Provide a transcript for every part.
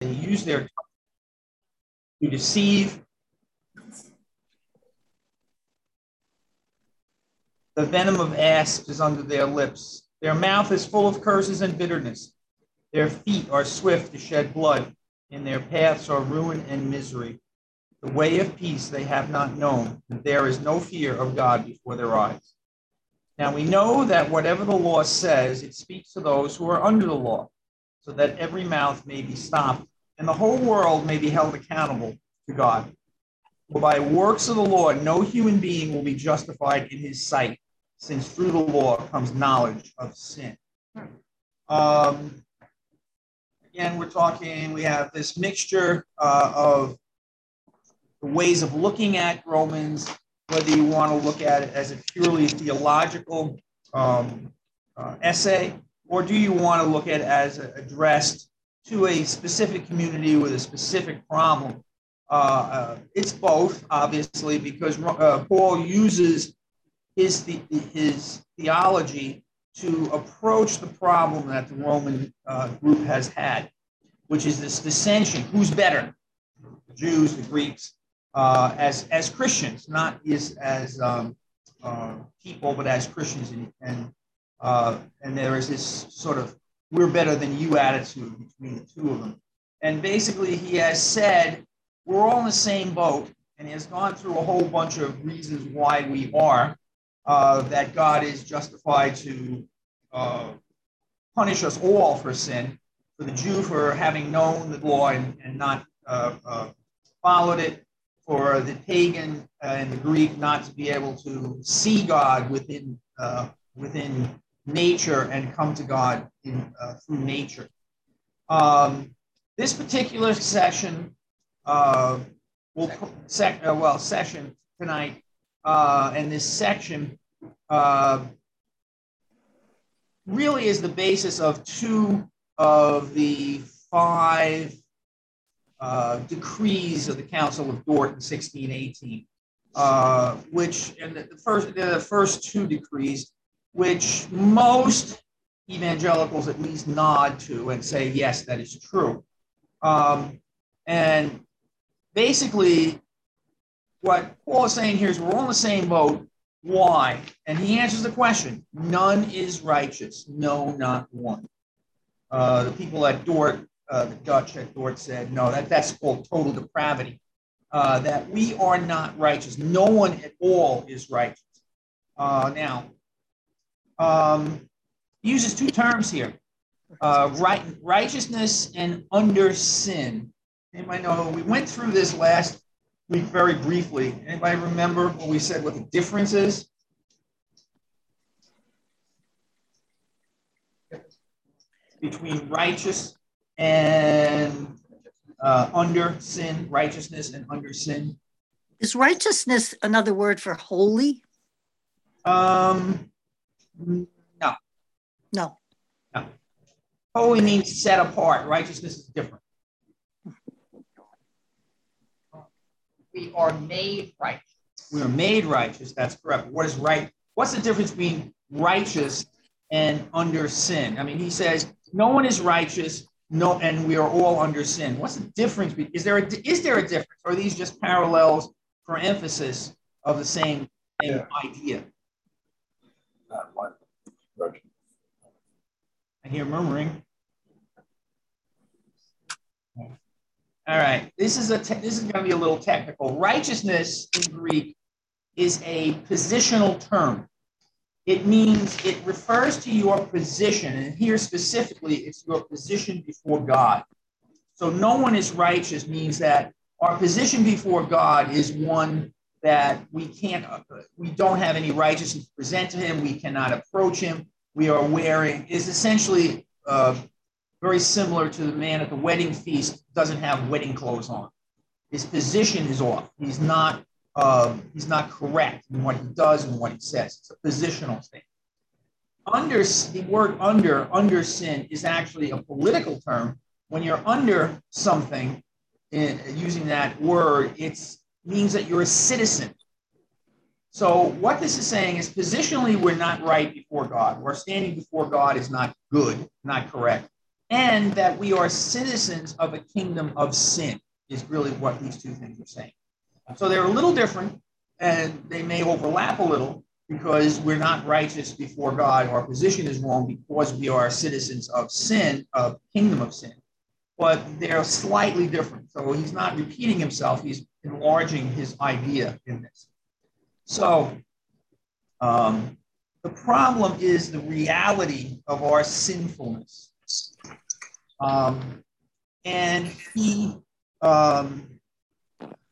they use their tongue to deceive. The venom of asps is under their lips. Their mouth is full of curses and bitterness. Their feet are swift to shed blood. In their paths are ruin and misery. The way of peace they have not known. There is no fear of God before their eyes. Now we know that whatever the law says, it speaks to those who are under the law, so that every mouth may be stopped and the whole world may be held accountable to God. For by works of the law, no human being will be justified in his sight, since through the law comes knowledge of sin. Um, again, we're talking, we have this mixture uh, of the ways of looking at Romans, whether you want to look at it as a purely theological um, uh, essay, or do you want to look at it as addressed to a specific community with a specific problem? Uh, uh, it's both, obviously, because uh, Paul uses his, the, his theology to approach the problem that the Roman uh, group has had, which is this dissension who's better, the Jews, the Greeks, uh, as as Christians, not as as um, uh, people, but as Christians, and and, uh, and there is this sort of we're better than you attitude between the two of them. And basically, he has said we're all in the same boat, and he has gone through a whole bunch of reasons why we are. Uh, that God is justified to uh, punish us all for sin, for the Jew for having known the law and, and not uh, followed it, for the pagan and the Greek not to be able to see God within uh, within nature and come to God in, uh, through nature. Um, this particular session uh, will sec- uh, well session tonight uh, and this section uh, really is the basis of two of the five uh, decrees of the Council of Dort in 1618, uh, which and the first the first two decrees, which most evangelicals at least nod to and say yes, that is true. Um, and basically, what Paul is saying here is we're all in the same boat. Why? And he answers the question: None is righteous, no, not one. Uh, the people at Dort uh, the Dutch at Dort said, no, that, that's called total depravity. Uh, that we are not righteous. No one at all is righteous. Uh, now, um, uses two terms here uh, right, righteousness and under sin. Anybody know? We went through this last week very briefly. Anybody remember what we said what the difference is? Between righteous and uh, under sin, righteousness and under sin. Is righteousness another word for holy? Um, no. No. No. Holy means set apart. Righteousness is different. We are made righteous. We are made righteous. That's correct. What is right? What's the difference between righteous and under sin? I mean, he says, no one is righteous, no, and we are all under sin. What's the difference? Is there a, is there a difference? Or are these just parallels for emphasis of the same, same yeah. idea? Not one. I hear murmuring. All right, this is a this is going to be a little technical. Righteousness in Greek is a positional term. It means it refers to your position, and here specifically, it's your position before God. So, no one is righteous means that our position before God is one that we can't, we don't have any righteousness to present to Him. We cannot approach Him. We are wearing is essentially uh, very similar to the man at the wedding feast doesn't have wedding clothes on. His position is off. He's not um, he's not correct in what he does and what he says. It's a positional thing. Under the word under under sin is actually a political term. When you're under something, in, using that word, it means that you're a citizen. So what this is saying is positionally, we're not right before God. We're standing before God is not good, not correct. and that we are citizens of a kingdom of sin, is really what these two things are saying. So they're a little different and they may overlap a little because we're not righteous before God. Our position is wrong because we are citizens of sin, of kingdom of sin. But they're slightly different. So he's not repeating himself, he's enlarging his idea in this. So um, the problem is the reality of our sinfulness. Um, and he um,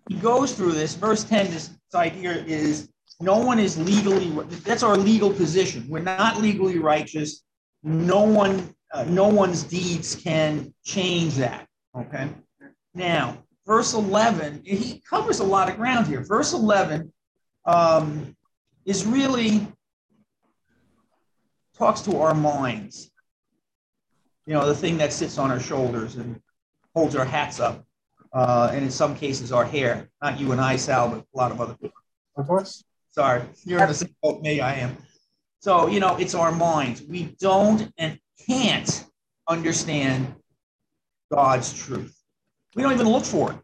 he goes through this. Verse 10, this, this idea is no one is legally, that's our legal position. We're not legally righteous. No one, uh, no one's deeds can change that. Okay. Now, verse 11, he covers a lot of ground here. Verse 11 um, is really talks to our minds. You know, the thing that sits on our shoulders and holds our hats up uh, and in some cases our hair. Not you and I, Sal, but a lot of other people. Of course. Sorry, you're in the same boat me. I am. So you know, it's our minds. We don't and can't understand God's truth. We don't even look for it.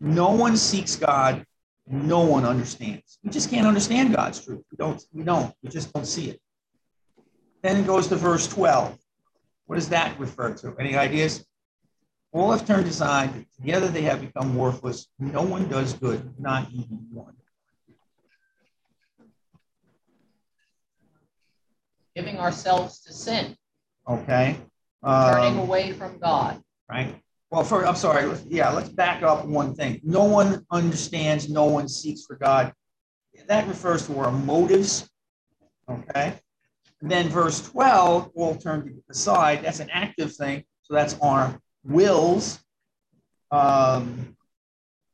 No one seeks God. No one understands. We just can't understand God's truth. We don't. We don't. We just don't see it. Then it goes to verse 12. What does that refer to? Any ideas? All have turned aside. Together they have become worthless. No one does good, not even one. Giving ourselves to sin. Okay. Um, Turning away from God. Right. Well, I'm sorry. Yeah, let's back up one thing. No one understands. No one seeks for God. That refers to our motives. Okay. And then verse 12, all turned to the side. That's an active thing. So that's our wills. Um,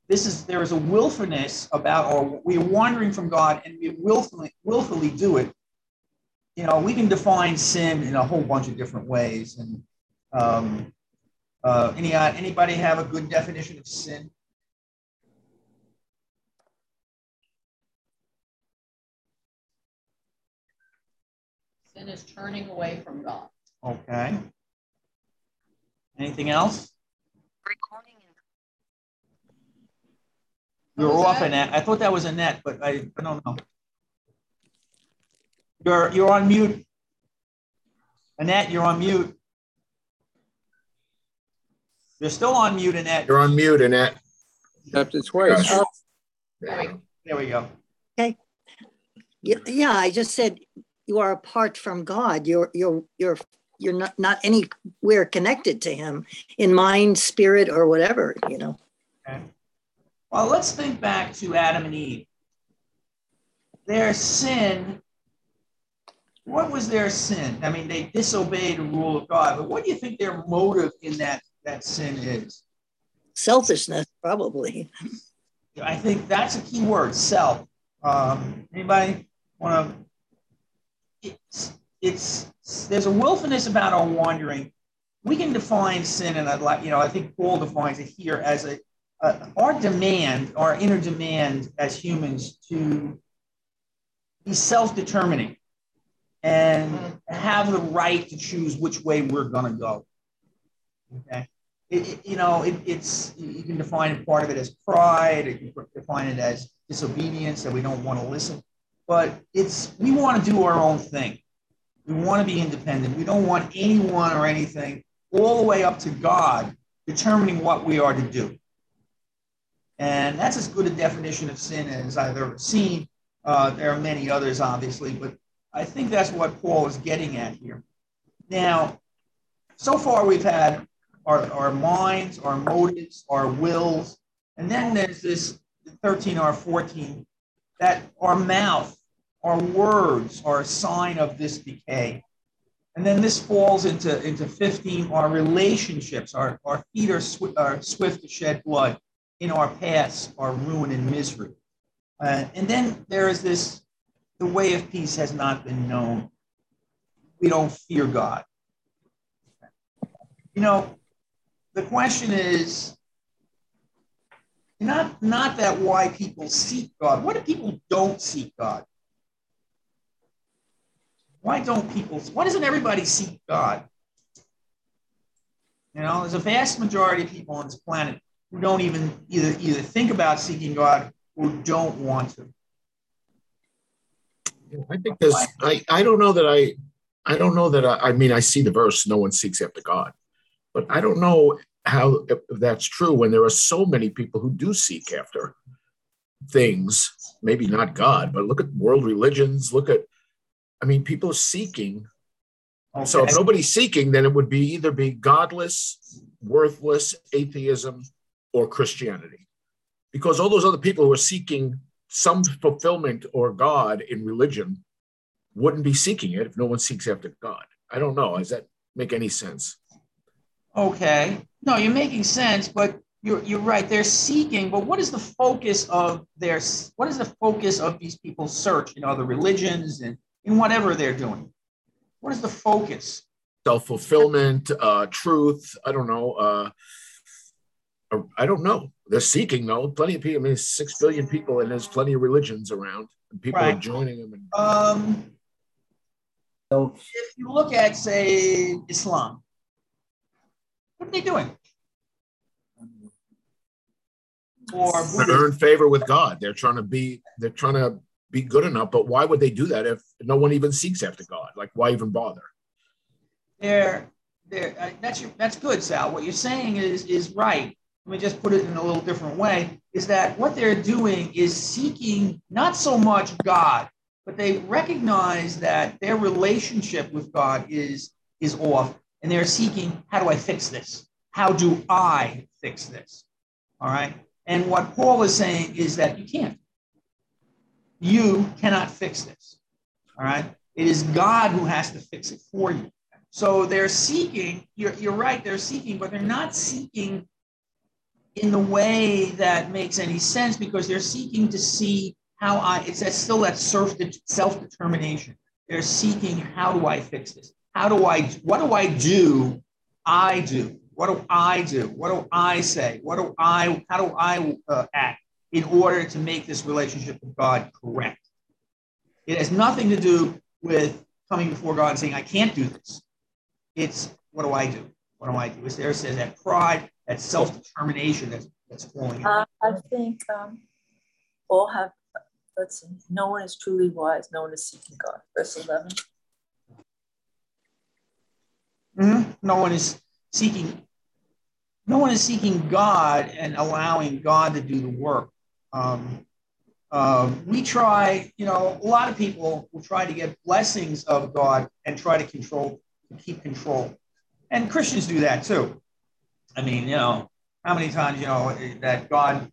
this is there is a willfulness about our we are wandering from God and we willfully willfully do it. You know, we can define sin in a whole bunch of different ways. And um, uh, any uh, anybody have a good definition of sin? Sin is turning away from God. Okay. Anything else? Recording. You're off, Annette. I thought that was Annette, but I, I don't know. You're you're on mute. Annette, you're on mute. You're still on mute, Annette. You're on mute, Annette. Tapped it twice. Oh, There we go. okay. Yeah, yeah, I just said you are apart from God. You're you're you're you're not not anywhere connected to him in mind, spirit, or whatever, you know. Okay. Well, let's think back to Adam and Eve. Their sin, what was their sin? I mean, they disobeyed the rule of God, but what do you think their motive in that, that sin is? Selfishness, probably. I think that's a key word, self. Um, anybody want to? It's, it's there's a willfulness about our wandering. We can define sin, and I'd like you know I think Paul defines it here as a uh, our demand, our inner demand as humans to be self-determining and have the right to choose which way we're going to go. Okay. It, it, you know, it, it's you can define part of it as pride. You can define it as disobedience that we don't want to listen. But it's we want to do our own thing. We want to be independent. We don't want anyone or anything all the way up to God determining what we are to do. And that's as good a definition of sin as I've ever seen. Uh, there are many others, obviously, but I think that's what Paul is getting at here. Now, so far we've had our, our minds, our motives, our wills, and then there's this 13 or 14 that our mouth our words are a sign of this decay. And then this falls into, into 15, our relationships, our, our feet are, sw- are swift to shed blood. In our past, our ruin and misery. Uh, and then there is this the way of peace has not been known. We don't fear God. You know, the question is not, not that why people seek God. What if people don't seek God? Why don't people, why doesn't everybody seek God? You know, there's a vast majority of people on this planet who don't even either either think about seeking God or don't want to. I think there's. I I don't know that I. I don't know that I, I mean I see the verse. No one seeks after God, but I don't know how that's true when there are so many people who do seek after things. Maybe not God, but look at world religions. Look at. I mean, people are seeking. So if nobody's seeking, then it would be either be godless, worthless atheism, or Christianity, because all those other people who are seeking some fulfillment or God in religion wouldn't be seeking it if no one seeks after God. I don't know. Does that make any sense? Okay. No, you're making sense, but you're you're right. They're seeking, but what is the focus of their what is the focus of these people's search in other religions and in whatever they're doing? What is the focus? Self fulfillment, uh, truth. I don't know. Uh, uh, I don't know. They're seeking though. Plenty of people. I mean, six billion people, and there's plenty of religions around, and people Right. are joining them. And Um, So if you look at, say, Islam, what are they doing? Or to earn favor with God. They're trying to be. They're trying to be good enough. But why would they do that if no one even seeks after God? Like, why even bother? they're they're uh, that's your that's good sal what you're saying is is right let me just put it in a little different way is that what they're doing is seeking not so much god but they recognize that their relationship with god is is off and they're seeking how do i fix this? How do i fix this? All right? And what paul is saying is that you can't. You cannot fix this. All right? It is god who has to fix it for you. So they're seeking, you're, you're right, they're seeking, but they're not seeking in the way that makes any sense because they're seeking to see how I, it's still that self self-determination. They're seeking, how do I fix this? How do I, what do I do? I do. What do I do? What do I say? What do I, how do I uh, act in order to make this relationship with God correct? It has nothing to do with coming before God and saying, I can't do this. It's what do I do? What do I do? It's there it says that pride, that self-determination that's that's falling. Uh, I think um, all have, let's see, no one is truly wise, no one is seeking God. Verse 11. Mhm. No one is seeking. No one is seeking God and allowing God to do the work. Um, um, we try, you know, a lot of people will try to get blessings of God and try to control, keep control, and Christians do that too. I mean, you know, how many times, you know, that God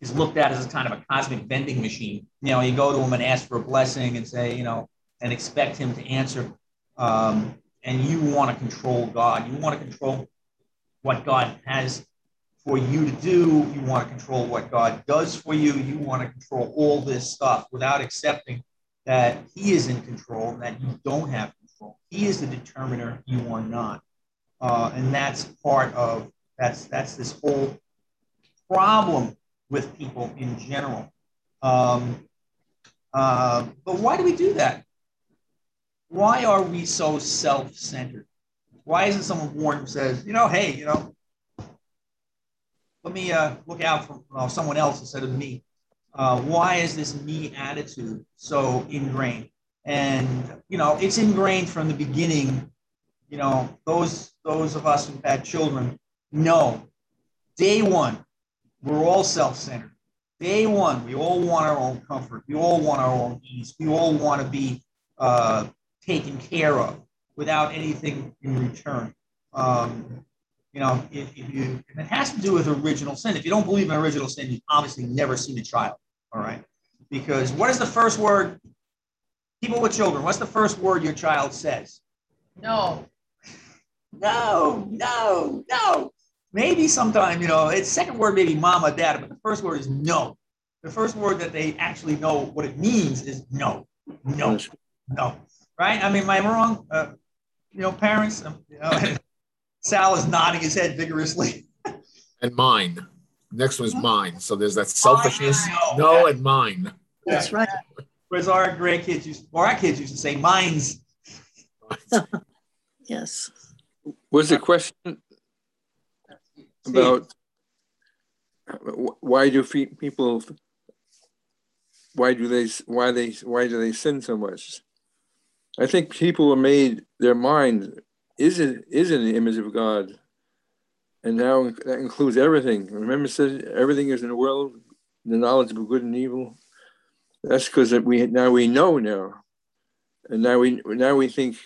is looked at as a kind of a cosmic vending machine. You know, you go to him and ask for a blessing and say, you know, and expect him to answer. Um, and you want to control God. You want to control what God has for you to do. You want to control what God does for you. You want to control all this stuff without accepting that He is in control and that you don't have control. He is the determiner. You are not. Uh, and that's part of that's that's this whole problem with people in general. Um, uh, but why do we do that? Why are we so self-centered? Why isn't someone born who says, you know, hey, you know, let me uh, look out for uh, someone else instead of me? Uh, why is this me attitude so ingrained? And you know, it's ingrained from the beginning. You know, those those of us who've had children know day one we're all self-centered. Day one, we all want our own comfort. We all want our own ease. We all want to be uh, taken care of without anything in return. Um, you know, if, if you, if it has to do with original sin. If you don't believe in original sin, you've obviously never seen a child. All right, because what is the first word? People with children, what's the first word your child says? No, No, no, no. Maybe sometime, you know, it's second word maybe mama, dad, but the first word is no. The first word that they actually know what it means is no, no, no. Right? I mean, am I wrong? Uh, you know, parents. Um, you know, Sal is nodding his head vigorously. And mine. Next one is mine. So there's that selfishness. I know. No, and mine. That's right. Whereas our grandkids used, or our kids used to say, "Mine's." Yes. Was the question about why do people why do they why they why do they sin so much? I think people are made their mind is it is in the image of God, and now that includes everything. Remember, it says everything is in the world, the knowledge of good and evil. That's because that we now we know now, and now we now we think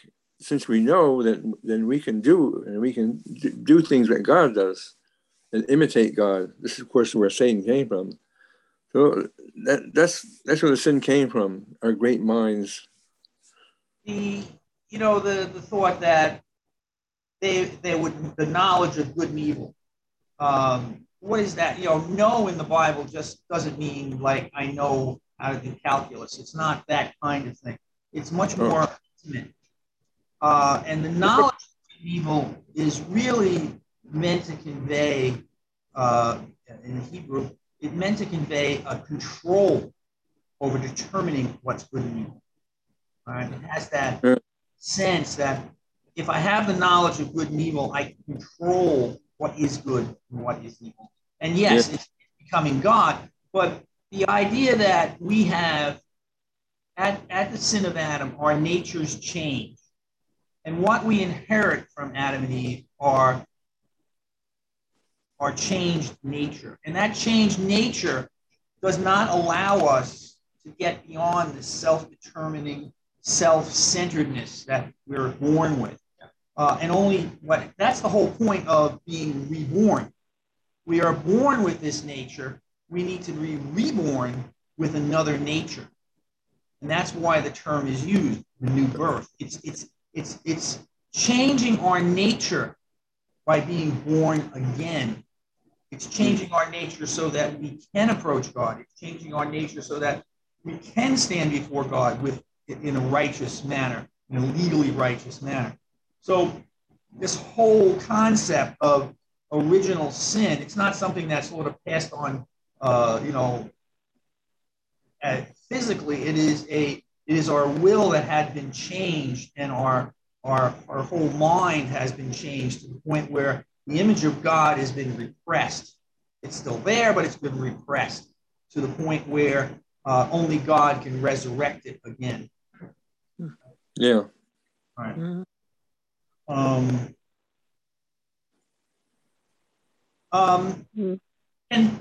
since we know that then we can do and we can do things that God does and imitate God. This is of course where Satan came from. So that, that's that's where the sin came from. Our great minds. The you know the the thought that they they would the knowledge of good and evil. Um, what is that? You know, know in the Bible just doesn't mean like I know how to do calculus. It's not that kind of thing. It's much oh. more intimate. Uh, and the knowledge of evil is really meant to convey, uh, in the Hebrew, it meant to convey a control over determining what's good and evil. Right, it has that mm. sense that if I have the knowledge of good and evil, I can control what is good and what is evil. And yes, yeah. it's becoming God, but the idea that we have at, at the sin of Adam, our natures change. And what we inherit from Adam and Eve are our changed nature. And that changed nature does not allow us to get beyond the self determining, self centeredness that we're born with. Uh, and only what that's the whole point of being reborn. We are born with this nature. We need to be reborn with another nature. And that's why the term is used, the new birth. It's, it's, it's, it's changing our nature by being born again. It's changing our nature so that we can approach God. It's changing our nature so that we can stand before God with in a righteous manner, in a legally righteous manner. So this whole concept of original sin, it's not something that's sort of passed on, uh, you know, physically. It is a it is our will that had been changed, and our our our whole mind has been changed to the point where the image of God has been repressed. It's still there, but it's been repressed to the point where uh, only God can resurrect it again. Yeah. All right. Mm-hmm. Um, um, mm-hmm. can,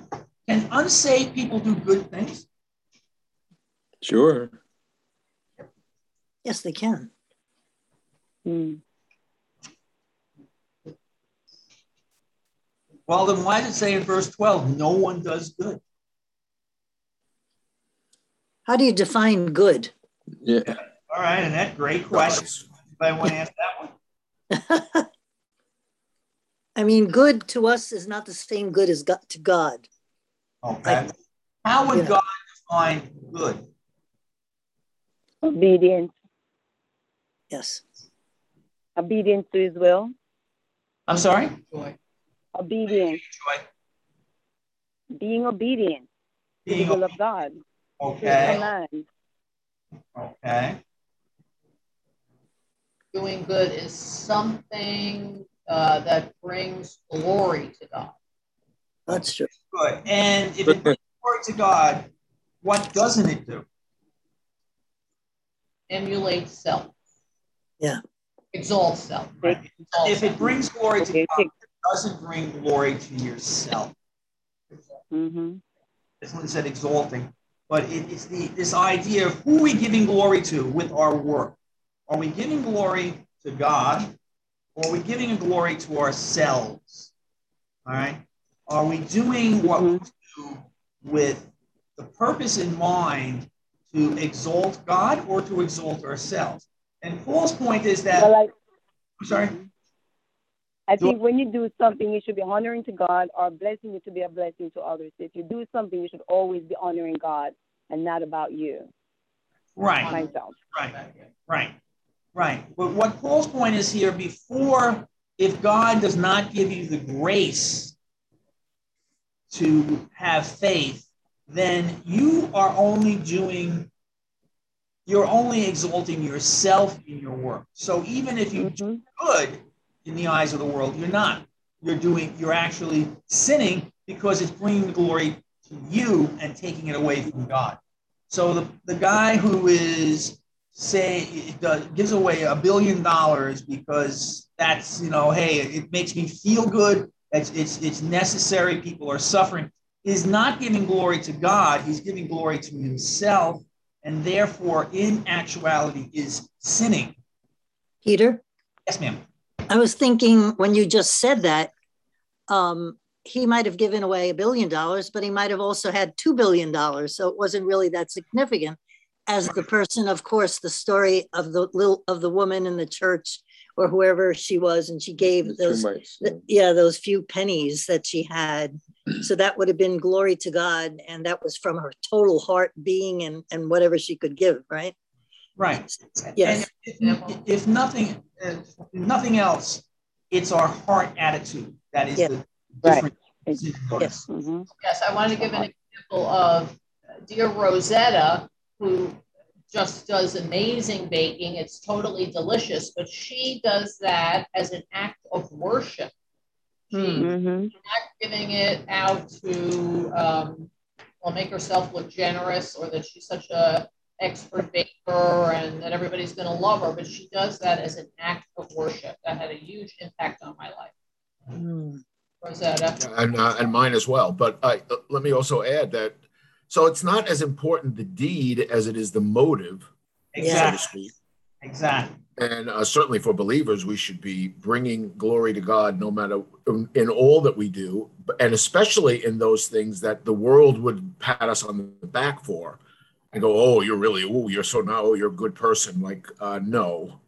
can unsaved people do good things? Sure. Yes, they can. Mm. Well, then why does it say in verse 12, no one does good? How do you define good? Yeah. All right, and that great question. Anybody want to answer that one? I mean, good to us is not the same good as God, to God. Okay. Like, How would God define good? Obedience. Yes. Obedience to his will. I'm sorry? Joy. Obedience. Joy. Being obedient Being to the will of God. Okay. Okay. Doing good is something uh, that brings glory to God. That's true. Good. And if it brings glory to God, what doesn't it do? Emulate self. Yeah. Exalt self. Right? Exalt if self. it brings glory to God, it doesn't bring glory to yourself. Mm-hmm. This one said exalting, but it, it's the this idea of who are we giving glory to with our work? Are we giving glory to God, or are we giving glory to ourselves? All right. Are we doing what we do with the purpose in mind to exalt God or to exalt ourselves. And Paul's point is that. Well, I, I'm sorry. I think when you do something, you should be honoring to God or blessing you to be a blessing to others. If you do something, you should always be honoring God and not about you. Right. Myself. Right. Right. Right. But what Paul's point is here before, if God does not give you the grace to have faith, then you are only doing you're only exalting yourself in your work. So even if you do Mhm. good in the eyes of the world, you're not. You're doing, you're actually sinning because it's bringing the glory to you and taking it away from God. So the, the guy who is say it does, gives away a billion dollars because that's you know hey it makes me feel good. It's it's it's necessary. People are suffering. Is not giving glory to God. He's giving glory to himself. And therefore in actuality is sinning. Peter, yes ma'am. I was thinking when you just said that, um, he might have given away a billion dollars, but he might have also had two billion dollars. So it wasn't really that significant. As the person, of course, the story of the little of the woman in the church or whoever she was, and she gave Too those much. th- yeah those few pennies that she had so that would have been glory to god and that was from her total heart being and and whatever she could give right right yes and if, if nothing uh, if nothing else it's our heart attitude that is Yeah. the Right. difference It's- in yes Mhm. Yes, I wanted to give an example of dear Rosetta, who just does amazing baking. It's totally delicious, but she does that as an act of worship. She's Mhm. not giving it out to um, well make herself look generous or that she's such a expert baker and that everybody's going to love her, but she does that as an act of worship. That had a huge impact on my life. Hmm. Rosetta. and uh, and mine as well. But I, uh, let me also add that so it's not as important the deed as it is the motive, so to exactly speak. exactly And uh, certainly for believers, we should be bringing glory to God no matter in, in all that we do, and especially in those things that the world would pat us on the back for and go, "Oh, you're really, oh, you're so now, oh, you're a good person." Like, uh, no,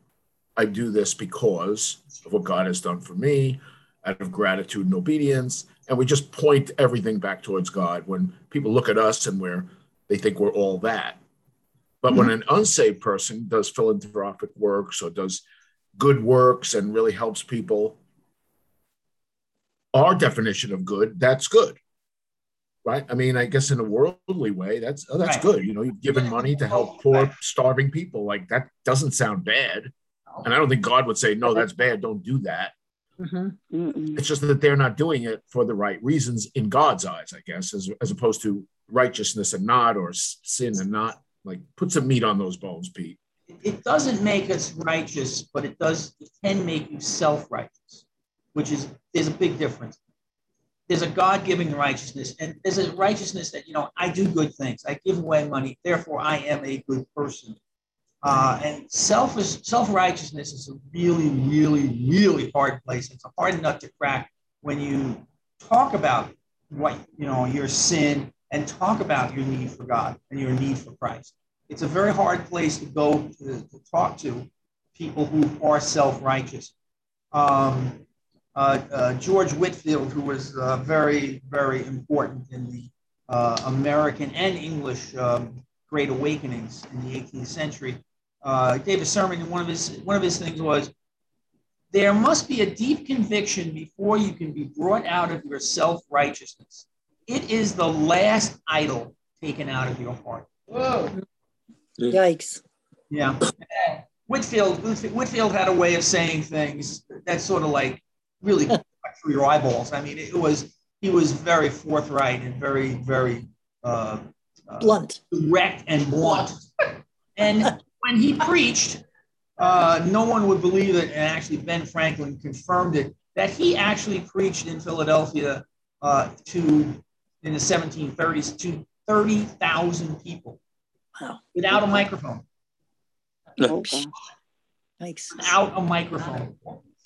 I do this because of what God has done for me, out of gratitude and obedience, and we just point everything back towards God. When people look at us and we're, they think we're all that. But when mm-hmm. an unsaved person does philanthropic works or does good works and really helps people, our definition of good, that's good. Right? I mean, I guess in a worldly way, that's oh, that's Right. good. You know, you've given money to help poor, starving people. Like that doesn't sound bad. And I don't think God would say, no, that's bad. Don't do that. Mhm. Mm-mm. It's just that they're not doing it for the right reasons in God's eyes, I guess, as, as opposed to righteousness and not, or sin and not. Like, put some meat on those bones, Pete. it, it doesn't make us righteous, but it does it can make you self-righteous, which is there's a big difference. There's a God-given righteousness, and there's a righteousness that you know I do good things, I give away money, therefore I am a good person. Uh, and selfish self-righteousness is a really, really, really hard place. It's a hard nut to crack when you talk about what you know your sin and talk about your need for God and your need for Christ it's a very hard place to go to, to talk to people who are self-righteous. Um, uh, uh, George Whitefield, who was uh, very, very important in the uh, American and English um, Great Awakenings in the 18th century, uh, gave a sermon, and one of his one of his things was, "There must be a deep conviction before you can be brought out of your self-righteousness. It is the last idol taken out of your heart." Whoa. yikes Yeah. Whitefield, Whitefield had a way of saying things that sort of like really cut through your eyeballs. I mean, it was he was very forthright and very, very uh, uh, blunt direct and blunt. And when he preached, uh, no one would believe it. And actually, Ben Franklin confirmed it that he actually preached in Philadelphia uh, to in the 1730s to 30,000 people wow without a microphone. Oh, gosh. yikes out a microphone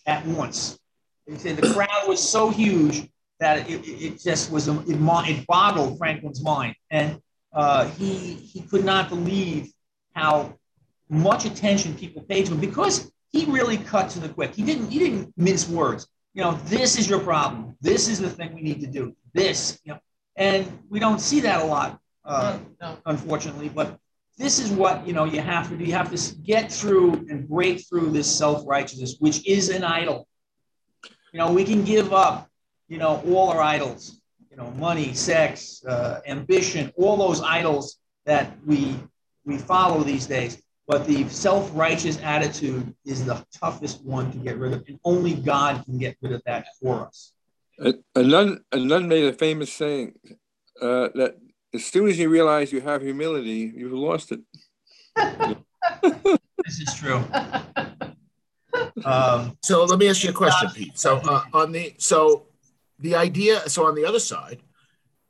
at once. He said the crowd was so huge that it, it, it just was a, it, mo- it boggled Franklin's mind, and uh, he he could not believe how much attention people paid to him because he really cut to the quick. He didn't he didn't mince words. You know, this is your problem. This is the thing we need to do. This, you know, and we don't see that a lot, uh, no. unfortunately. But this is what you know you have to do. You have to get through and break through this self righteousness, which is an idol. You know, we can give up, you know, all our idols. You know, money, sex, uh, ambition, all those idols that we we follow these days. But the self righteous attitude is the toughest one to get rid of, and only God can get rid of that for us. A, a nun, a nun made a famous saying uh, that as soon as you realize you have humility, you've lost it. this is true. Um, so let me ask you a question, Pete. So uh, on the so the idea so on the other side,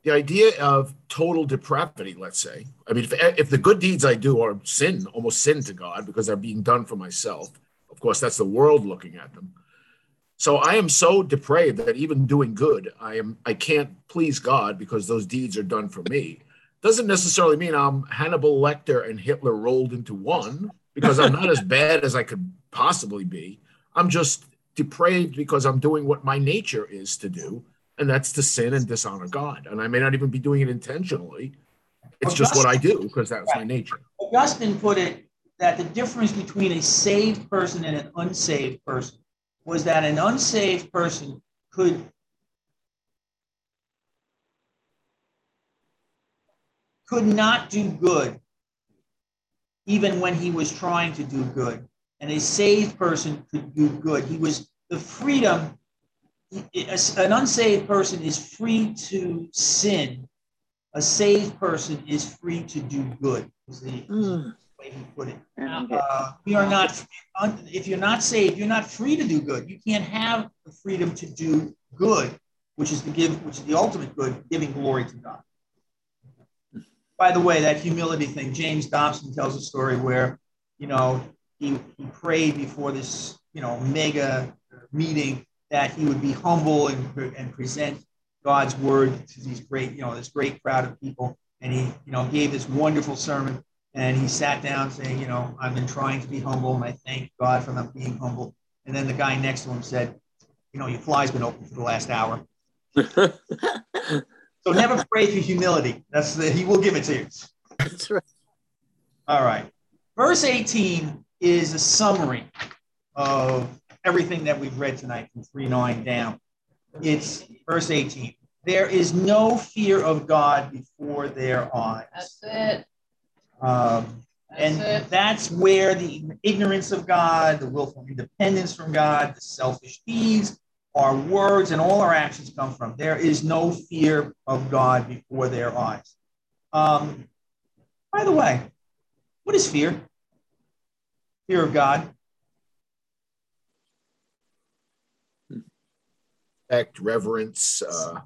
the idea of total depravity, let's say. I mean, if, if the good deeds I do are sin, almost sin to God because they're being done for myself. Of course, that's the world looking at them. So I am so depraved that even doing good, I am I can't please God because those deeds are done for me. Doesn't necessarily mean I'm Hannibal Lecter and Hitler rolled into one because I'm not as bad as I could possibly be. I'm just depraved because I'm doing what my nature is to do, and that's to sin and dishonor God. And I may not even be doing it intentionally. It's just what I do because that's my nature. Augustine put it that the difference between a saved person and an unsaved person was that an unsaved person could could not do good even when he was trying to do good and a saved person could do good he was the freedom an unsaved person is free to sin a saved person is free to do good is the mm. way he put it. Uh, we are not if you're not saved you're not free to do good. You can't have the freedom to do good which is to give which is the ultimate good giving glory to god. By the way, that humility thing, James Dobson tells a story where, you know, he, he prayed before this, you know, mega meeting that he would be humble and, and present God's word to these great, you know, this great crowd of people. And he, you know, gave this wonderful sermon. And he sat down saying, you know, I've been trying to be humble and I thank God for not being humble. And then the guy next to him said, you know, your fly's been open for the last hour. So never pray for humility. That's the, he will give it to you. That's right. All right. Verse 18 is a summary of everything that we've read tonight from 3 9 down. It's verse 18. There is no fear of God before their eyes. That's it. Um, That's and it. that's where the ignorance of God, the willful independence from God, the selfish deeds, our words and all our actions come from. There is no fear of God before their eyes. Um, by the way, what is fear? Fear of God. Respect, reverence, uh,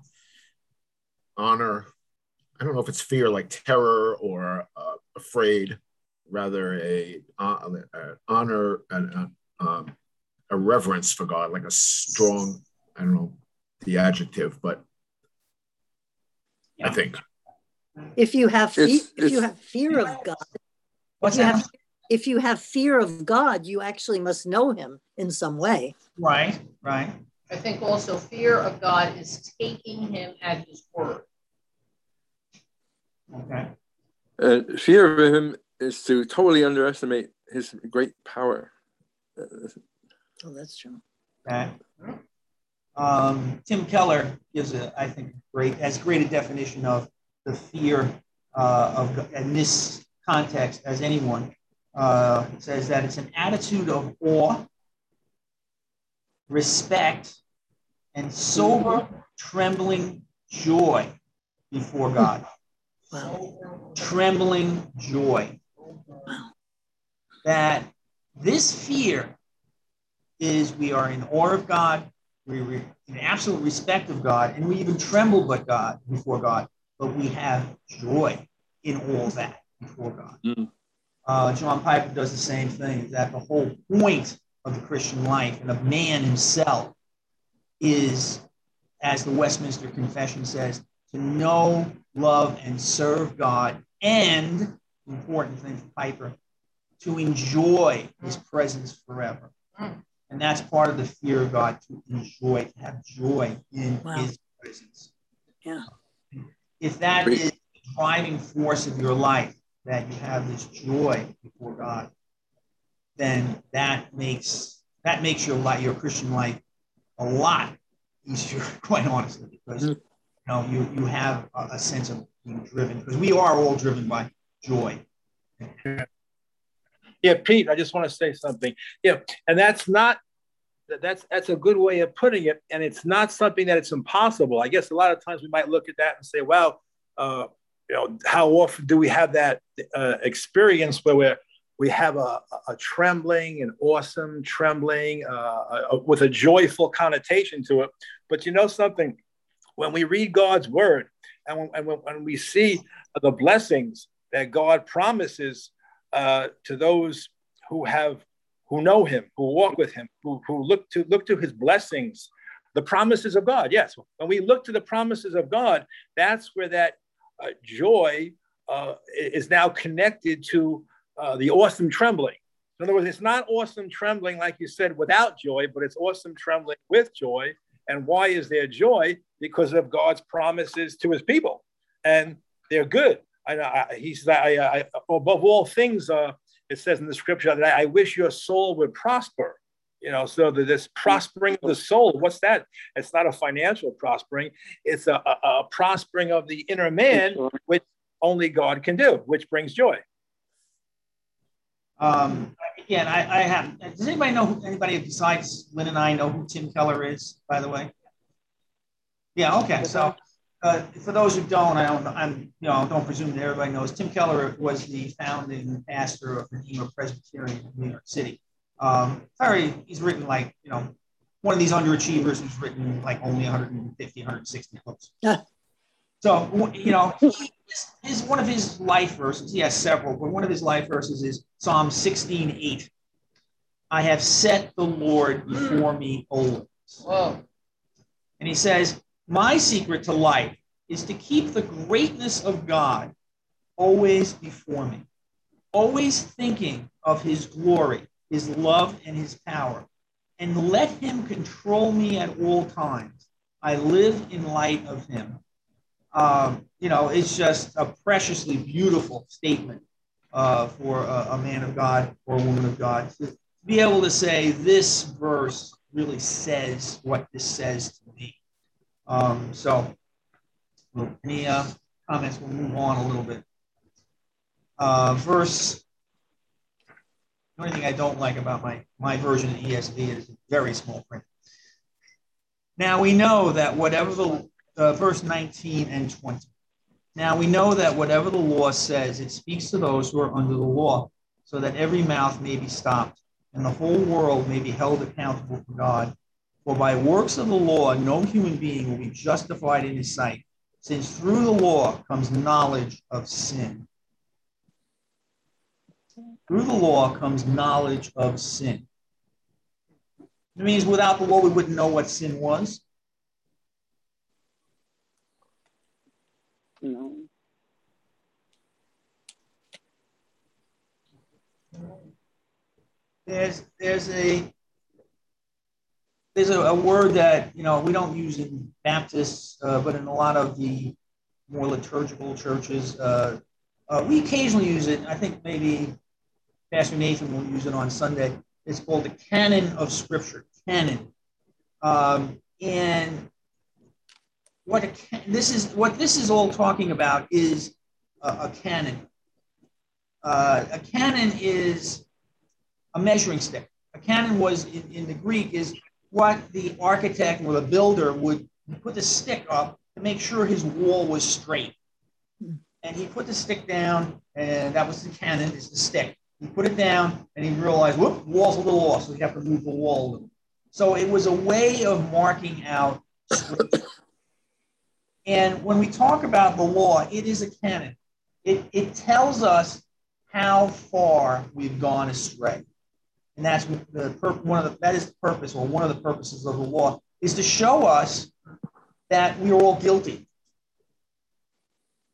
honor. I don't know if it's fear like terror or uh, afraid, rather a uh, honor and um, a reverence for God, like a strong, I don't know the adjective, but yeah. I think if you have fe- it's, if you have fear of God, what's if you that? have if you have fear of God, you actually must know Him in some way. Right, right. I think also fear of God is taking Him at His word. Okay. Uh, fear of Him is to totally underestimate His great power. Oh, that's true. Okay. Um, Tim Keller gives a, I think, great as great a definition of the fear uh, of in this context as anyone. Uh, says that it's an attitude of awe, respect, and sober, trembling joy before God. Wow. Trembling joy. That this fear is we are in awe of God, we are in absolute respect of God, and we even tremble but God before God, but we have joy in all that before God. Mm. Uh, John Piper does the same thing, that the whole point of the Christian life and of man himself is, as the Westminster Confession says, to know, love, and serve God, and important thing for Piper, to enjoy his presence forever. And that's part of the fear of God to enjoy, to have joy in Wow. his presence. Yeah. If that is the driving force of your life, that you have this joy before God, then that makes that makes your life, your Christian life, a lot easier, quite honestly, because you know you you have a, a sense of being driven, because we are all driven by joy Yeah, Pete, I just want to say something. Yeah, and that's not that's that's a good way of putting it, and it's not something that it's impossible. I guess a lot of times we might look at that and say, "Well, uh, you know, how often do we have that uh, experience where we're we have a, a trembling, an awesome trembling uh, a, with a joyful connotation to it. But you know something, when we read God's word and when, and when we see the blessings that God promises uh, to those who have who know Him, who walk with Him, who, who look to look to His blessings, the promises of God. Yes, when we look to the promises of God, that's where that uh, joy uh, is now connected to uh, the awesome trembling. In other words, it's not awesome trembling, like you said, without joy, but it's awesome trembling with joy. And why is there joy? Because of God's promises to his people. And they're good. I, I, he says, I, I, above all things, uh, it says in the scripture that I, I wish your soul would prosper. You know, so that this prospering of the soul, what's that? It's not a financial prospering, it's a, a, a prospering of the inner man, which only God can do, which brings joy. Um, again, I, I have. Does anybody know who, anybody besides Lynn and I know who Tim Keller is? By the way. Yeah. Okay. So, uh, for those who don't, I don't. Know, I'm. You know, don't presume that everybody knows. Tim Keller was the founding pastor of Redeemer Presbyterian in New York City. Um, very. He's written like you know, one of these underachievers who's written like only 150, 160 books. So, you know, his, one of his life verses, he has several, but one of his life verses is Psalm 16, 8. I have set the Lord before me always. Whoa. And he says, My secret to life is to keep the greatness of God always before me, always thinking of his glory, his love, and his power, and let him control me at all times. I live in light of him um, you know, it's just a preciously beautiful statement uh, for a, a, man of God or a woman of God to be able to say this verse really says what this says to me. Um, so, any uh, comments? We'll move on a little bit. Uh, verse. The only thing I don't like about my my version of ESV is very small print. Now we know that whatever the uh, verse 19 and 20. Now we know that whatever the law says, it speaks to those who are under the law, so that every mouth may be stopped, and the whole world may be held accountable to God. For by works of the law, no human being will be justified in his sight, since through the law comes knowledge of sin. Through the law comes knowledge of sin. It means without the law, we wouldn't know what sin was. No. There's there's a there's a, a, word that you know we don't use in Baptists, uh, but in a lot of the more liturgical churches, uh, uh, we occasionally use it. I think maybe Pastor Nathan will use it on Sunday. It's called the canon of Scripture. Canon, um, and what a, this is what this is all talking about is a, a canon. Uh, a canon is a measuring stick. A canon was in, in the Greek is what the architect or the builder would put the stick up to make sure his wall was straight. And he put the stick down, and that was the canon, is the stick. He put it down, and he realized, whoop, wall's a little off, so he have to move the wall a little. So it was a way of marking out and when we talk about the law, it is a canon. It, it tells us how far we've gone astray. And that's the one of the, that is the purpose, or one of the purposes of the law, is to show us that we are all guilty,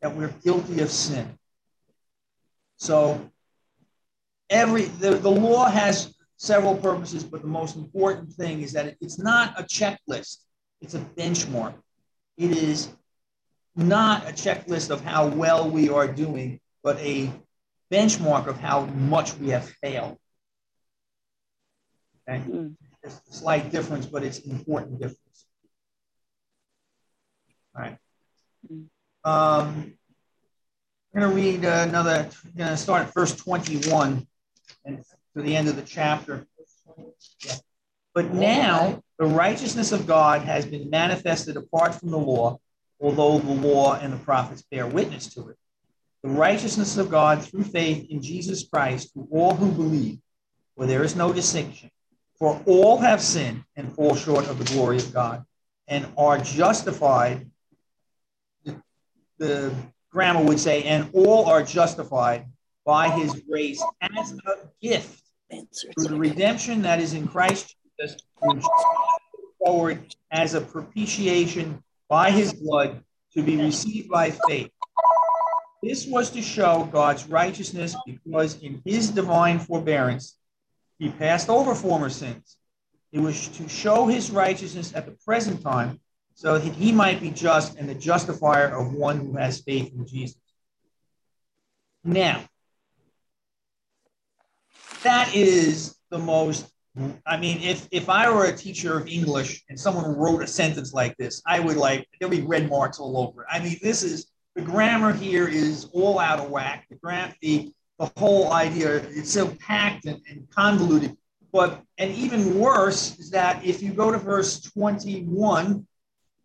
that we're guilty of sin. So every the, the law has several purposes, but the most important thing is that it, it's not a checklist, it's a benchmark. It is not a checklist of how well we are doing, but a benchmark of how much we have failed. Okay? Mm. It's a slight difference, but it's an important difference. All right. Mm. Um, We're going to read uh, another, I'm going to start at verse 21 and to the end of the chapter. Yeah. But now the righteousness of God has been manifested apart from the law, although the law and the prophets bear witness to it. The righteousness of God through faith in Jesus Christ to all who believe, for there is no distinction. For all have sinned and fall short of the glory of God and are justified. The, the grammar would say, and all are justified by his grace as a gift through the redemption that is in Christ Jesus, forward as a propitiation by his blood to be received by faith. This was to show God's righteousness because in his divine forbearance he passed over former sins. It was to show his righteousness at the present time so that he might be just and the justifier of one who has faith in Jesus. Now, that is the most I mean, if if I were a teacher of English and someone wrote a sentence like this, I would like there'll be red marks all over it. I mean, this is the grammar here is all out of whack. The gram the the whole idea it's so packed and, and convoluted. But and even worse is that if you go to verse 21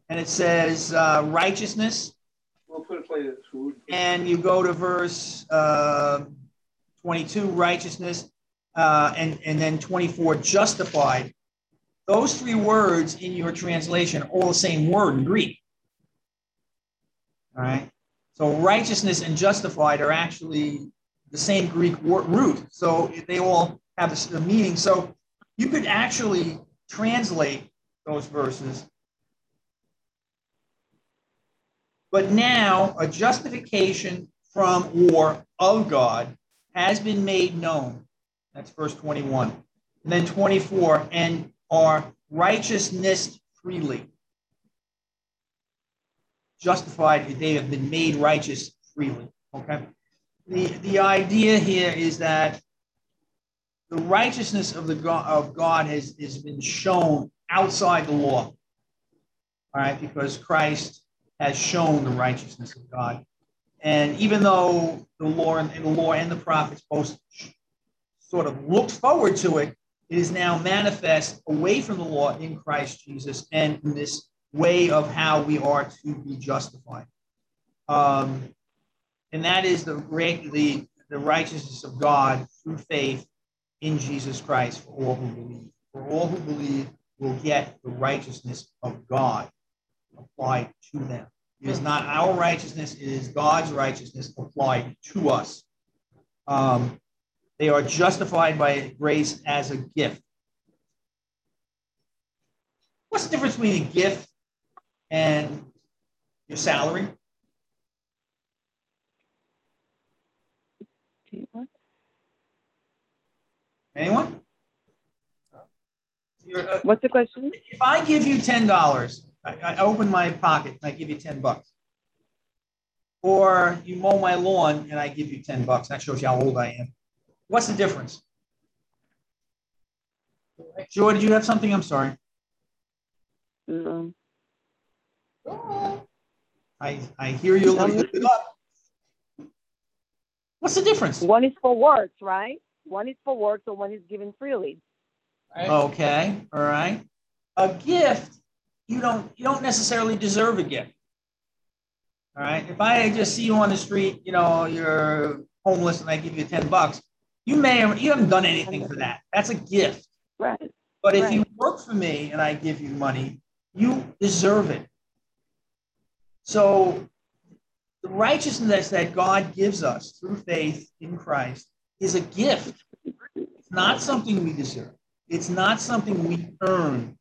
and it says uh, righteousness, we'll put a plate of food. And you go to verse uh, 22, righteousness uh, and, and then 24, justified. Those three words in your translation are all the same word in Greek. All right. So righteousness and justified are actually the same Greek root. So they all have the meaning. So you could actually translate those verses. But now a justification from or of God has been made known that's verse 21. And then 24, and are righteousness freely. Justified, they have been made righteous freely. Okay. The, the idea here is that the righteousness of the God, of God has, has been shown outside the law. All right, because Christ has shown the righteousness of God. And even though the law and, the law and the prophets both sort of looked forward to it, it is now manifest away from the law in Christ Jesus and in this way of how we are to be justified. Um, and that is the the, the righteousness of God through faith in Jesus Christ for all who believe. For all who believe will get the righteousness of God applied to them. It is not our righteousness, it is God's righteousness applied to us. Um, they are justified by grace as a gift. What's the difference between a gift and your salary? Anyone? Uh, What's the question? If I give you ten dollars, I, I, open my pocket and I give you ten bucks, or you mow my lawn and I give you ten bucks. That shows you how old I am. What's the difference? Joy, did you have something? I'm sorry. No. I, I hear you a little bit. What's the difference? One is for works, right? One is for works, so one is given freely. Right. Okay, all right. A gift, you don't you don't necessarily deserve a gift. All right. If I just see you on the street, you know, you're homeless and I give you 10 bucks, you may have, you haven't done anything for that. That's a gift. Right. But if right. you work for me and I give you money, you deserve it. So the righteousness that God gives us through faith in Christ is a gift. It's not something we deserve. It's not something we earn.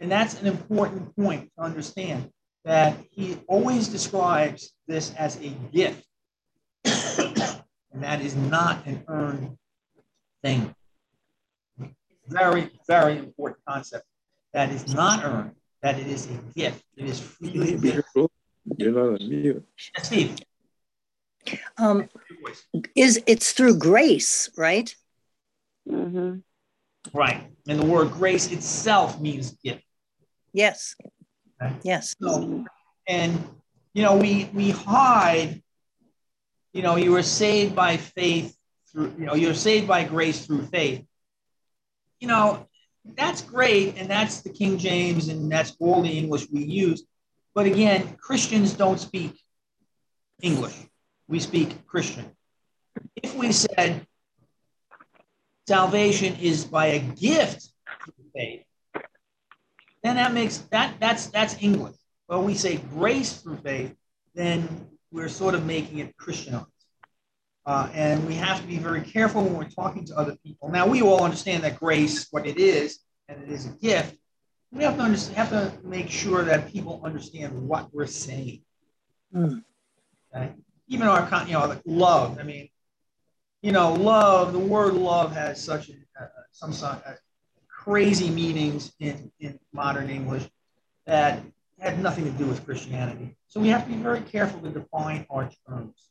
And that's an important point to understand that he always describes this as a gift. and that is not an earned thing. Very, very important concept. That is not earned, that it is a gift. It is freely given. You're not on mute. Steve. Um, is it's through grace, right? Mm-hmm. Right. And the word grace itself means gift. Yes. Okay. Yes. So, and you know, we we hide you know, you were saved by faith through, you know, you're saved by grace through faith. You know, that's great, and that's the King James, and that's all the English we use. But again, Christians don't speak English. We speak Christian. If we said salvation is by a gift through faith, then that makes that that's that's English. Well, we say grace through faith, then we're sort of making it Christianized. Uh, and we have to be very careful when we're talking to other people. Now, we all understand that grace, what it is, and it is a gift. We have to understand, have to make sure that people understand what we're saying. Mm. Okay? Even our, you know, like love. I mean, you know, love. The word love has such a, uh, some sort of crazy meanings in in modern English that had nothing to do with Christianity. So we have to be very careful to define our terms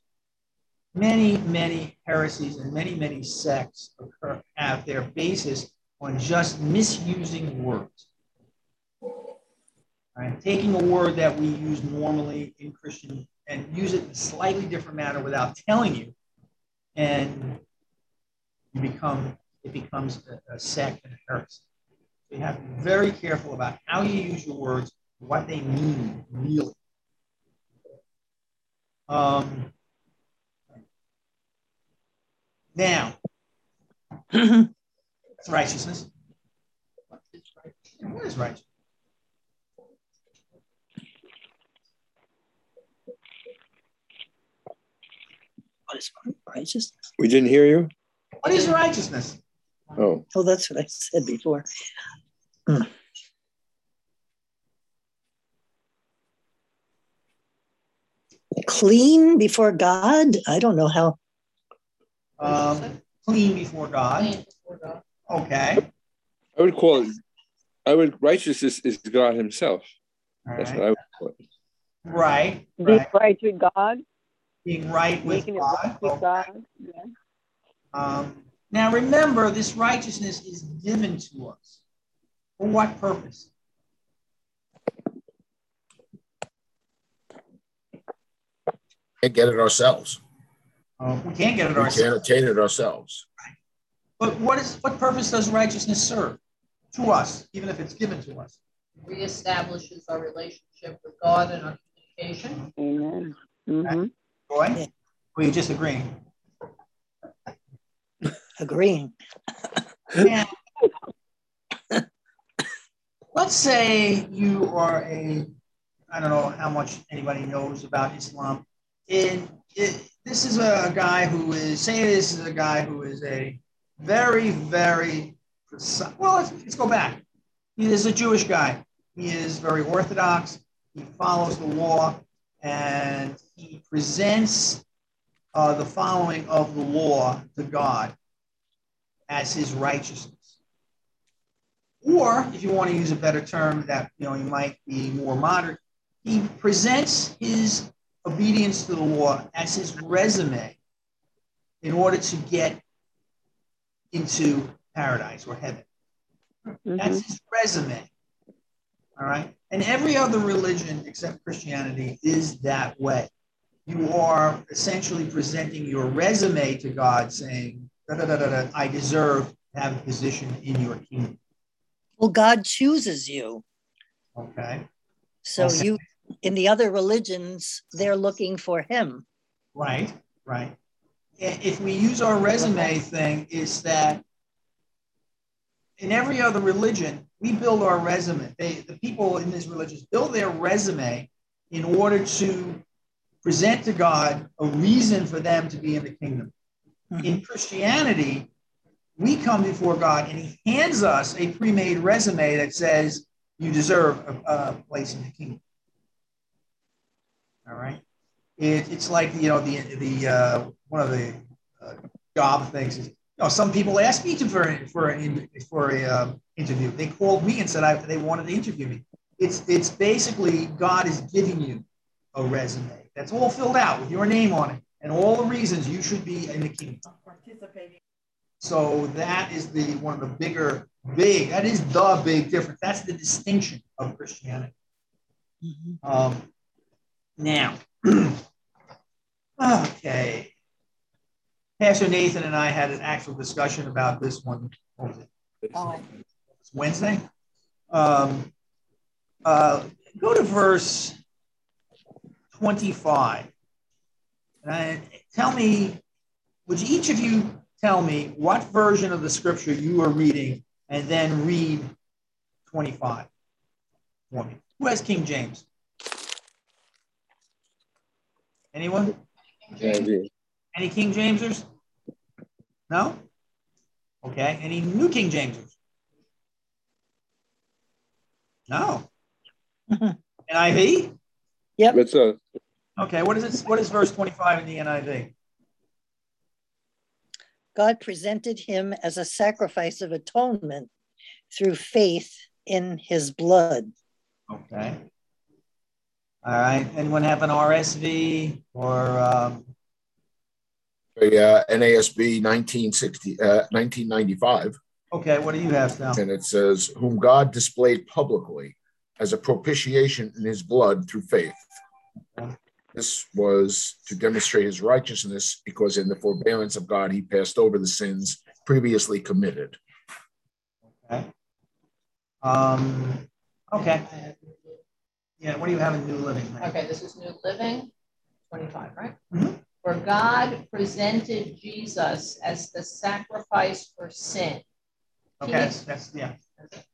many, many heresies and many, many sects occur, have their basis on just misusing words. Right? Taking a word that we use normally in Christian and use it in a slightly different manner without telling you, and you become it becomes a, a sect and a heresy. So you have to be very careful about how you use your words, what they mean really. Um, now, it's righteousness. What is righteousness? What is righteousness? What is righteousness? We didn't hear you. What is righteousness? Oh, Oh, that's what I said before. Mm. Clean before God? I don't know how. Um, clean before God. Clean before God. Okay. I would call it. I would righteousness is God Himself. All That's right. what I would call it. Right. Being Right. right with God, Being right with making God. right with Okay. God. Yeah. Um, now remember, this righteousness is given to us. For what purpose? Can't get it ourselves. Uh, we can't get it We ourselves. can't attain it ourselves. But what is what purpose does righteousness serve to us, even if it's given to us? Reestablishes our relationship with God and our communication. Amen. hmm Joy? Yeah. Or you just agreeing? Agreeing. Now, let's say you are a, I don't know how much anybody knows about Islam. In it, this is a guy who is, say this is a guy who is a very, very, well, let's, let's go back. He is a Jewish guy. He is very orthodox. He follows the law and he presents uh, the following of the law to God as his righteousness. Or, if you want to use a better term that you know he might be more modern, he presents his obedience to the law as his resume in order to get into paradise or heaven. hmm That's his resume. All right. And every other religion except Christianity is that way. You are essentially presenting your resume to God saying, da, da, da, da, da, I deserve to have a position in your kingdom. Well, God chooses you. Okay. So Okay. you, in the other religions, they're looking for him. Right. Right. If we use our resume thing, is that in every other religion, we build our resume. They, the people in these religions build their resume in order to present to God a reason for them to be in the kingdom. Hmm. In Christianity, we come before God and He hands us a pre made resume that says, You deserve a, a place in the kingdom. All right. It, it's like, you know, the, the uh, one of the uh, job things is, you know, some people ask me to for, for an for a uh, interview. They called me and said I, they wanted to interview me. It's it's basically God is giving you a resume that's all filled out with your name on it and all the reasons you should be in the kingdom. Participating. So that is the one of the bigger big. That is the big difference. That's the distinction of Christianity. Mhm. Um, now, okay, Pastor Nathan and I had an actual discussion about this one. What was it? Oh, It's Wednesday. Um, uh, go to verse 25. And I, tell me, would each of you tell me what version of the scripture you are reading and then read 25 for me? Who has King James? Anyone? NIV. Any King Jamesers? No? Okay. Any New King Jamesers? No. NIV? What's up? Okay. What is it? What is verse 25 in the NIV? God presented him as a sacrifice of atonement through faith in his blood. Okay. All right. Anyone have an RSV or um, uh, NASB 1960, uh, 1995, okay? What do you have now? and it says, "Whom God displayed publicly as a propitiation in His blood through faith." This was to demonstrate His righteousness, because in the forbearance of God He passed over the sins previously committed. Okay. Um, okay. Yeah. What do you have in New Living? Okay, this is New Living, 25, right? Mhm. For God presented Jesus as the sacrifice for sin. Okay. That's, that's yeah.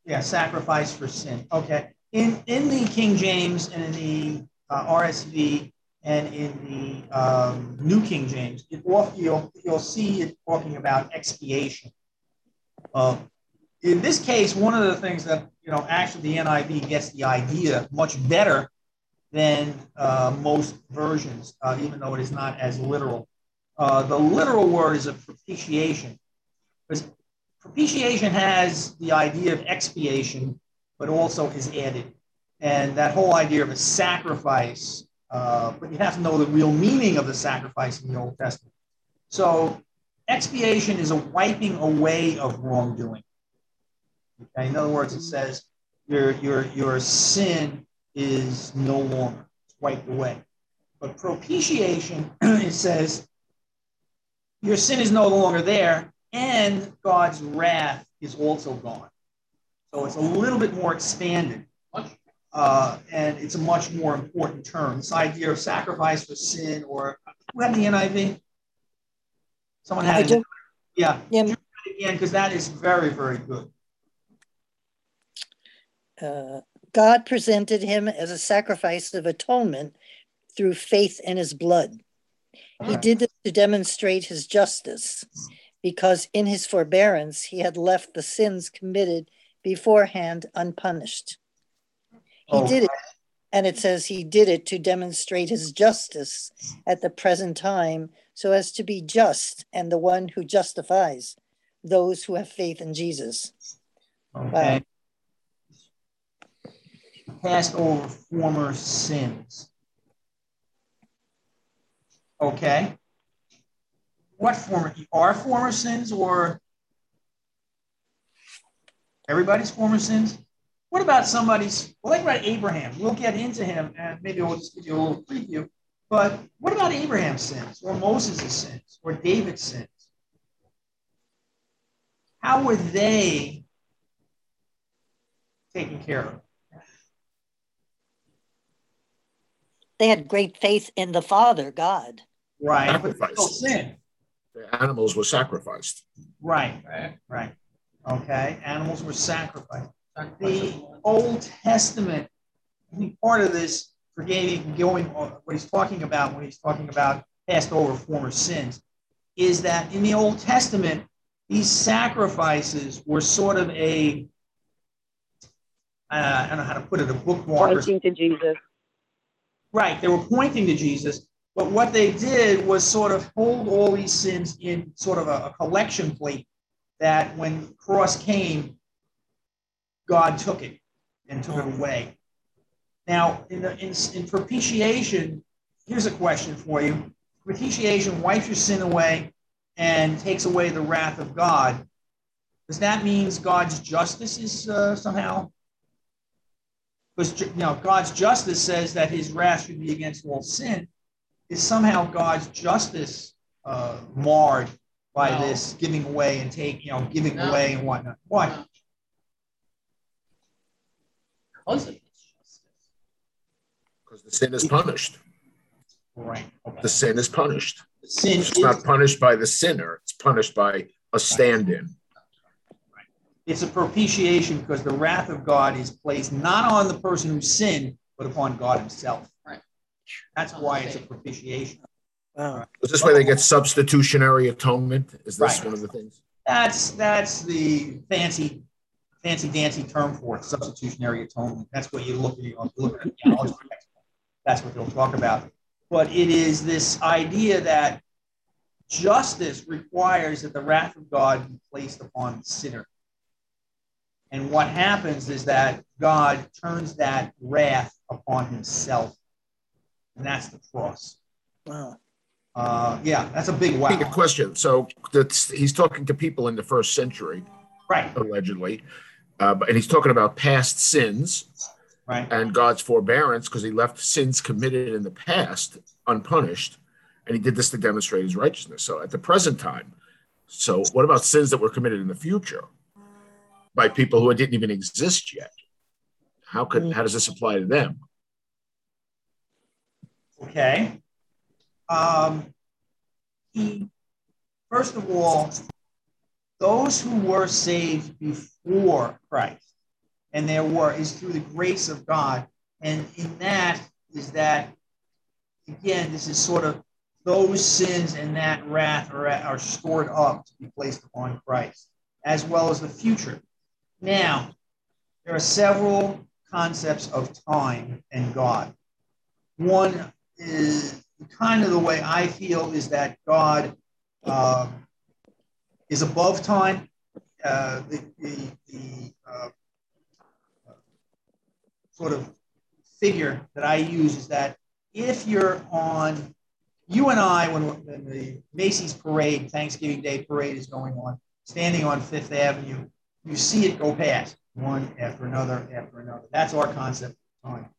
Yeah. Sacrifice for sin. Okay. In in the King James and in the uh, RSV and in the um, New King James, it, you'll you'll see it talking about expiation. Um, in this case, one of the things that you know actually the NIV gets the idea much better than uh, most versions, uh, even though it is not as literal. Uh, the literal word is a propitiation, because propitiation has the idea of expiation, but also is added, and that whole idea of a sacrifice. Uh, but you have to know the real meaning of the sacrifice in the Old Testament. So expiation is a wiping away of wrongdoing. Okay? In other words, it says your, your, your sin is no longer wiped away. But propitiation, it says your sin is no longer there and God's wrath is also gone. So it's a little bit more expanded. Uh, and it's a much more important term. This idea of sacrifice for sin, or who had the NIV? Someone had it. Yeah. Yeah. Again, because that is very, very good. Uh, God presented him as a sacrifice of atonement through faith in his blood. He did this to demonstrate his justice, because in his forbearance he had left the sins committed beforehand unpunished. He Oh, did it, and it says he did it to demonstrate his justice at the present time, so as to be just and the one who justifies those who have faith in Jesus. Okay. Passed over former sins. Okay. What former, are former sins or everybody's former sins? What about somebody's, well, like about Abraham? We'll get into him and maybe we'll just give you a little preview. But what about Abraham's sins or Moses' sins or David's sins? How were they taken care of? They had great faith in the Father, God. Right. But Sacrifice. still sin. The animals were sacrificed. Right, Right. right. Okay. Animals were sacrificed. The Old Testament, I think part of this, forgetting going on what he's talking about when he's talking about passed over former sins, is that in the Old Testament, these sacrifices were sort of a, uh, I don't know how to put it, a bookmark. or Pointing to Jesus. Right, they were pointing to Jesus, but what they did was sort of hold all these sins in sort of a, a collection plate that when cross came, God took it and took it away. Now, in, the, in, in propitiation, here's a question for you. Propitiation wipes your sin away and takes away the wrath of God. Does that mean God's justice is uh, somehow because you know God's justice says that His wrath should be against all sin. Is somehow God's justice uh, marred by No. this giving away and take, you know, giving No. away and whatnot. Why? No. Because of his justice. Because the sin is punished. Right. The sin is punished. The Sin It's is, not punished by the sinner. It's punished by a stand-in. It's a propitiation because the wrath of God is placed not on the person who sinned, but upon God himself. Right. That's why it's a propitiation. Wow. Is this where they get substitutionary atonement? Is this Right. one of the things? That's that's the fancy, fancy dancy term for it, substitutionary atonement. That's what you look at. You look at the theology. That's what they'll talk about. But it is this idea that justice requires that the wrath of God be placed upon the sinner. And what happens is that God turns that wrath upon himself. And that's the cross. Wow. Uh, yeah, that's a big Big wow. question. So that's, he's talking to people in the first century, Right, allegedly, uh, and he's talking about past sins right. and God's forbearance because he left sins committed in the past unpunished, and he did this to demonstrate his righteousness. So at the present time, so what about sins that were committed in the future by people who didn't even exist yet? How could how does this apply to them? Okay. Um, he, first of all, those who were saved before Christ, and there were, is through the grace of God. And in that is that, again, this is sort of those sins and that wrath are, are stored up to be placed upon Christ, as well as the future. Now, there are several concepts of time and God. One is kind of the way I feel is that God um, is above time. Uh, the the, the uh, sort of figure that I use is that if you're on, you and I, when, when the Macy's parade, Thanksgiving Day parade is going on, standing on Fifth Avenue, you see it go past one after another after another. That's our concept of time.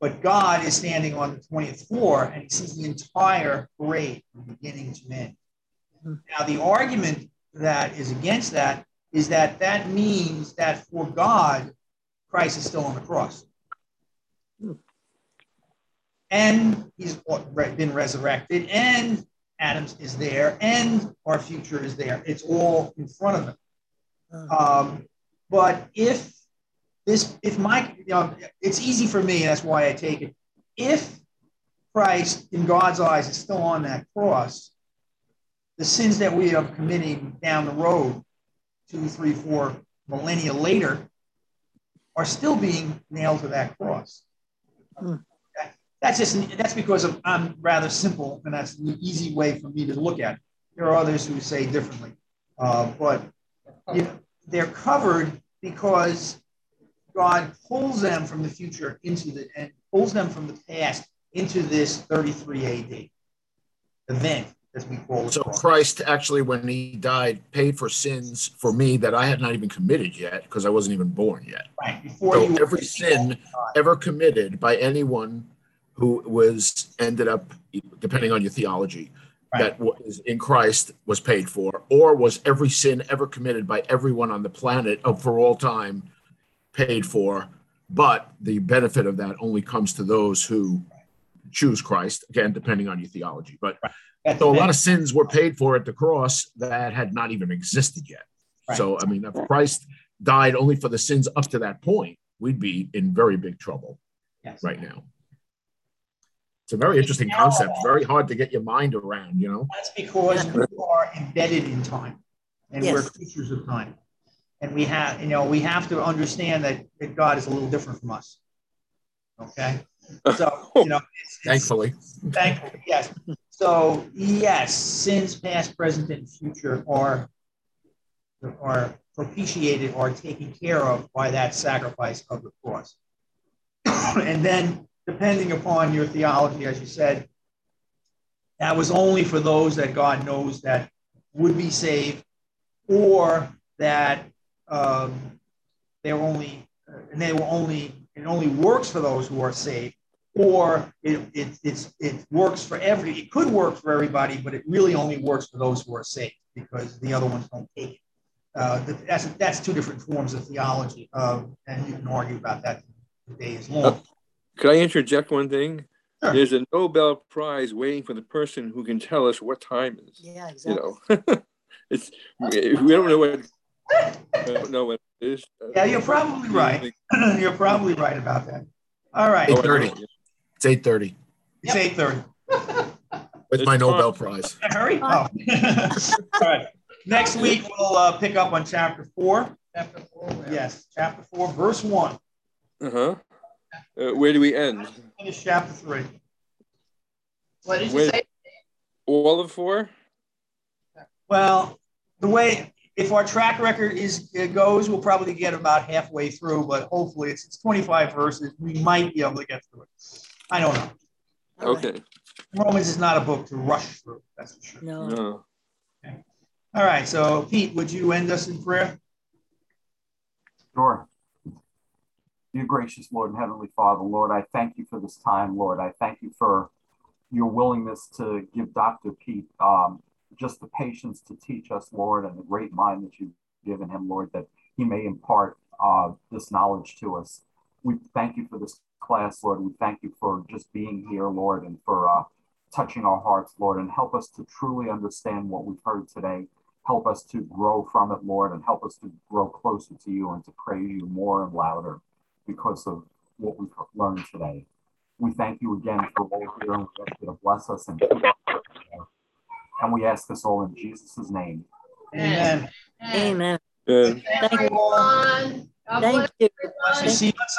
But God is standing on the 20th floor and he sees the entire parade from beginning to end. Now, the argument that is against that is that that means that for God, Christ is still on the cross. And he's been resurrected, and Adams is there, and our future is there. It's all in front of him. Um, but if this, if my, you know, it's easy for me, that's why I take it. If Christ, in God's eyes, is still on that cross, the sins that we are committing down the road, two, three, four millennia later, are still being nailed to that cross. Hmm. That's just that's because of, I'm rather simple, and that's the easy way for me to look at it. There are others who say differently, uh, but they're covered because God pulls them from the future into the and pulls them from the past into this 33 AD event, as we call it. So Christ actually, when he died, paid for sins for me that I had not even committed yet because I wasn't even born yet. right before So every sin ever committed by anyone who was ended up, depending on your theology, that was in Christ was paid for, or was every sin ever committed by everyone on the planet of for all time paid for, but the benefit of that only comes to those who choose Christ, again, depending on your theology. But That's so a lot of sins were paid for at the cross that had not even existed yet. Right. So, I mean, if Christ died only for the sins up to that point, we'd be in very big trouble yes. right now. It's a very interesting concept, very hard to get your mind around, you know? That's because we are embedded in time and we're creatures of time. And we have, you know, we have to understand that, that God is a little different from us. Okay. So, you know, it's, it's Thankfully. thankful, yes. So, yes, sins past, present, and future are, are propitiated or taken care of by that sacrifice of the cross. and then, depending upon your theology, as you said, that was only for those that God knows that would be saved, or that um, they're only, and they will only, it only works for those who are saved, or it, it, it's, it works for every, it could work for everybody, but it really only works for those who are saved because the other ones don't take it. Uh, that's, that's two different forms of theology, uh, and you can argue about that the day is long. Could I interject one thing? Sure. There's a Nobel Prize waiting for the person who can tell us what time is. Yeah, exactly. You know, it's we don't know what we don't know what it is. Yeah, you're probably right. You're probably right about that. All right, I 8:30. It's eight thirty it's eight thirty. with It's my fine. Nobel Prize. Hurry. Oh. All right. Next week, we'll uh, pick up on chapter four. Chapter four. where? Yes, chapter four, verse one. Uh-huh. Uh, where do we end? Finish chapter three. What did you Wait. say? All of four? Well, the way, if our track record is, it goes, we'll probably get about halfway through, but hopefully it's, it's 25 verses. We might be able to get through it. I don't know. All right. Okay. Romans is not a book to rush through, that's for sure. No. No. All right, so Pete, would you end us in prayer? Sure. Dear gracious Lord and Heavenly Father, Lord, I thank you for this time, Lord. I thank you for your willingness to give Dr. Pete um, just the patience to teach us, Lord, and the great mind that you've given him, Lord, that he may impart uh, this knowledge to us. We thank you for this class, Lord. We thank you for just being here, Lord, and for uh, touching our hearts, Lord, and help us to truly understand what we've heard today. Help us to grow from it, Lord, and help us to grow closer to you and to praise you more and louder because of what we've learned today. We thank you again for all here and we ask you to bless us and keep us. And we ask this all in Jesus' name. Amen. Amen. And Thank you. Everyone. God bless Thank you. everyone. See you on